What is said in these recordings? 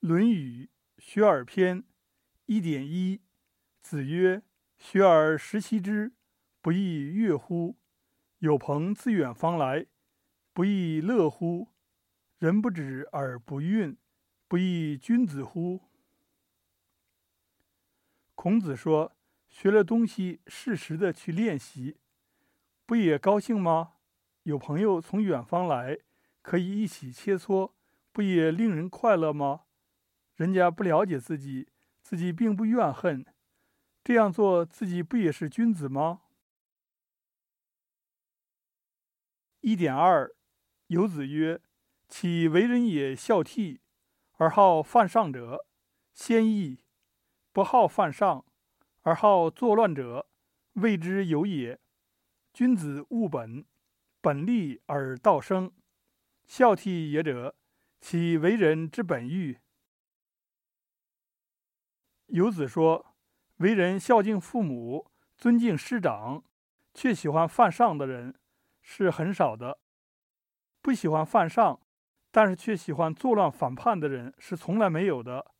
论语·学而篇一点一子曰：“学而时习之，不亦说乎？有朋自远方来，不亦乐乎？人不知而不愠，不亦君子乎？”孔子说：“学了东西，适时的去练习，不也高兴吗？有朋友从远方来，可以一起切磋，不也令人快乐吗？”人家不了解自己，自己并不怨恨，这样做自己不也是君子吗？一点二，有子曰：“其为人也孝悌，而好犯上者，先义；不好犯上，而好作乱者，谓之有也。君子务本，本立而道生。孝悌也者，其为人之本欲。”游子说：“为人孝敬父母，尊敬师长，却喜欢犯上的人是很少的；不喜欢犯上，但是却喜欢作乱反叛的人是从来没有的。”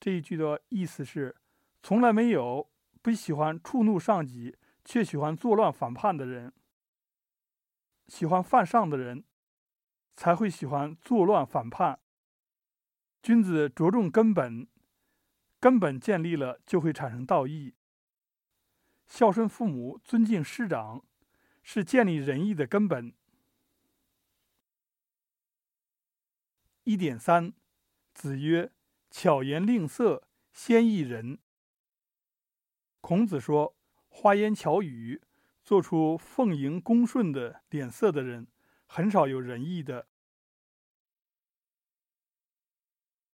这一句的意思是：从来没有不喜欢触怒上级，却喜欢作乱反叛的人。喜欢犯上的人，才会喜欢作乱反叛。君子着重根本。根本建立了，就会产生道义。孝顺父母、尊敬师长，是建立仁义的根本。一点三，子曰：“巧言令色，鲜矣仁。”孔子说，花言巧语、做出奉迎恭顺的脸色的人，很少有仁义的。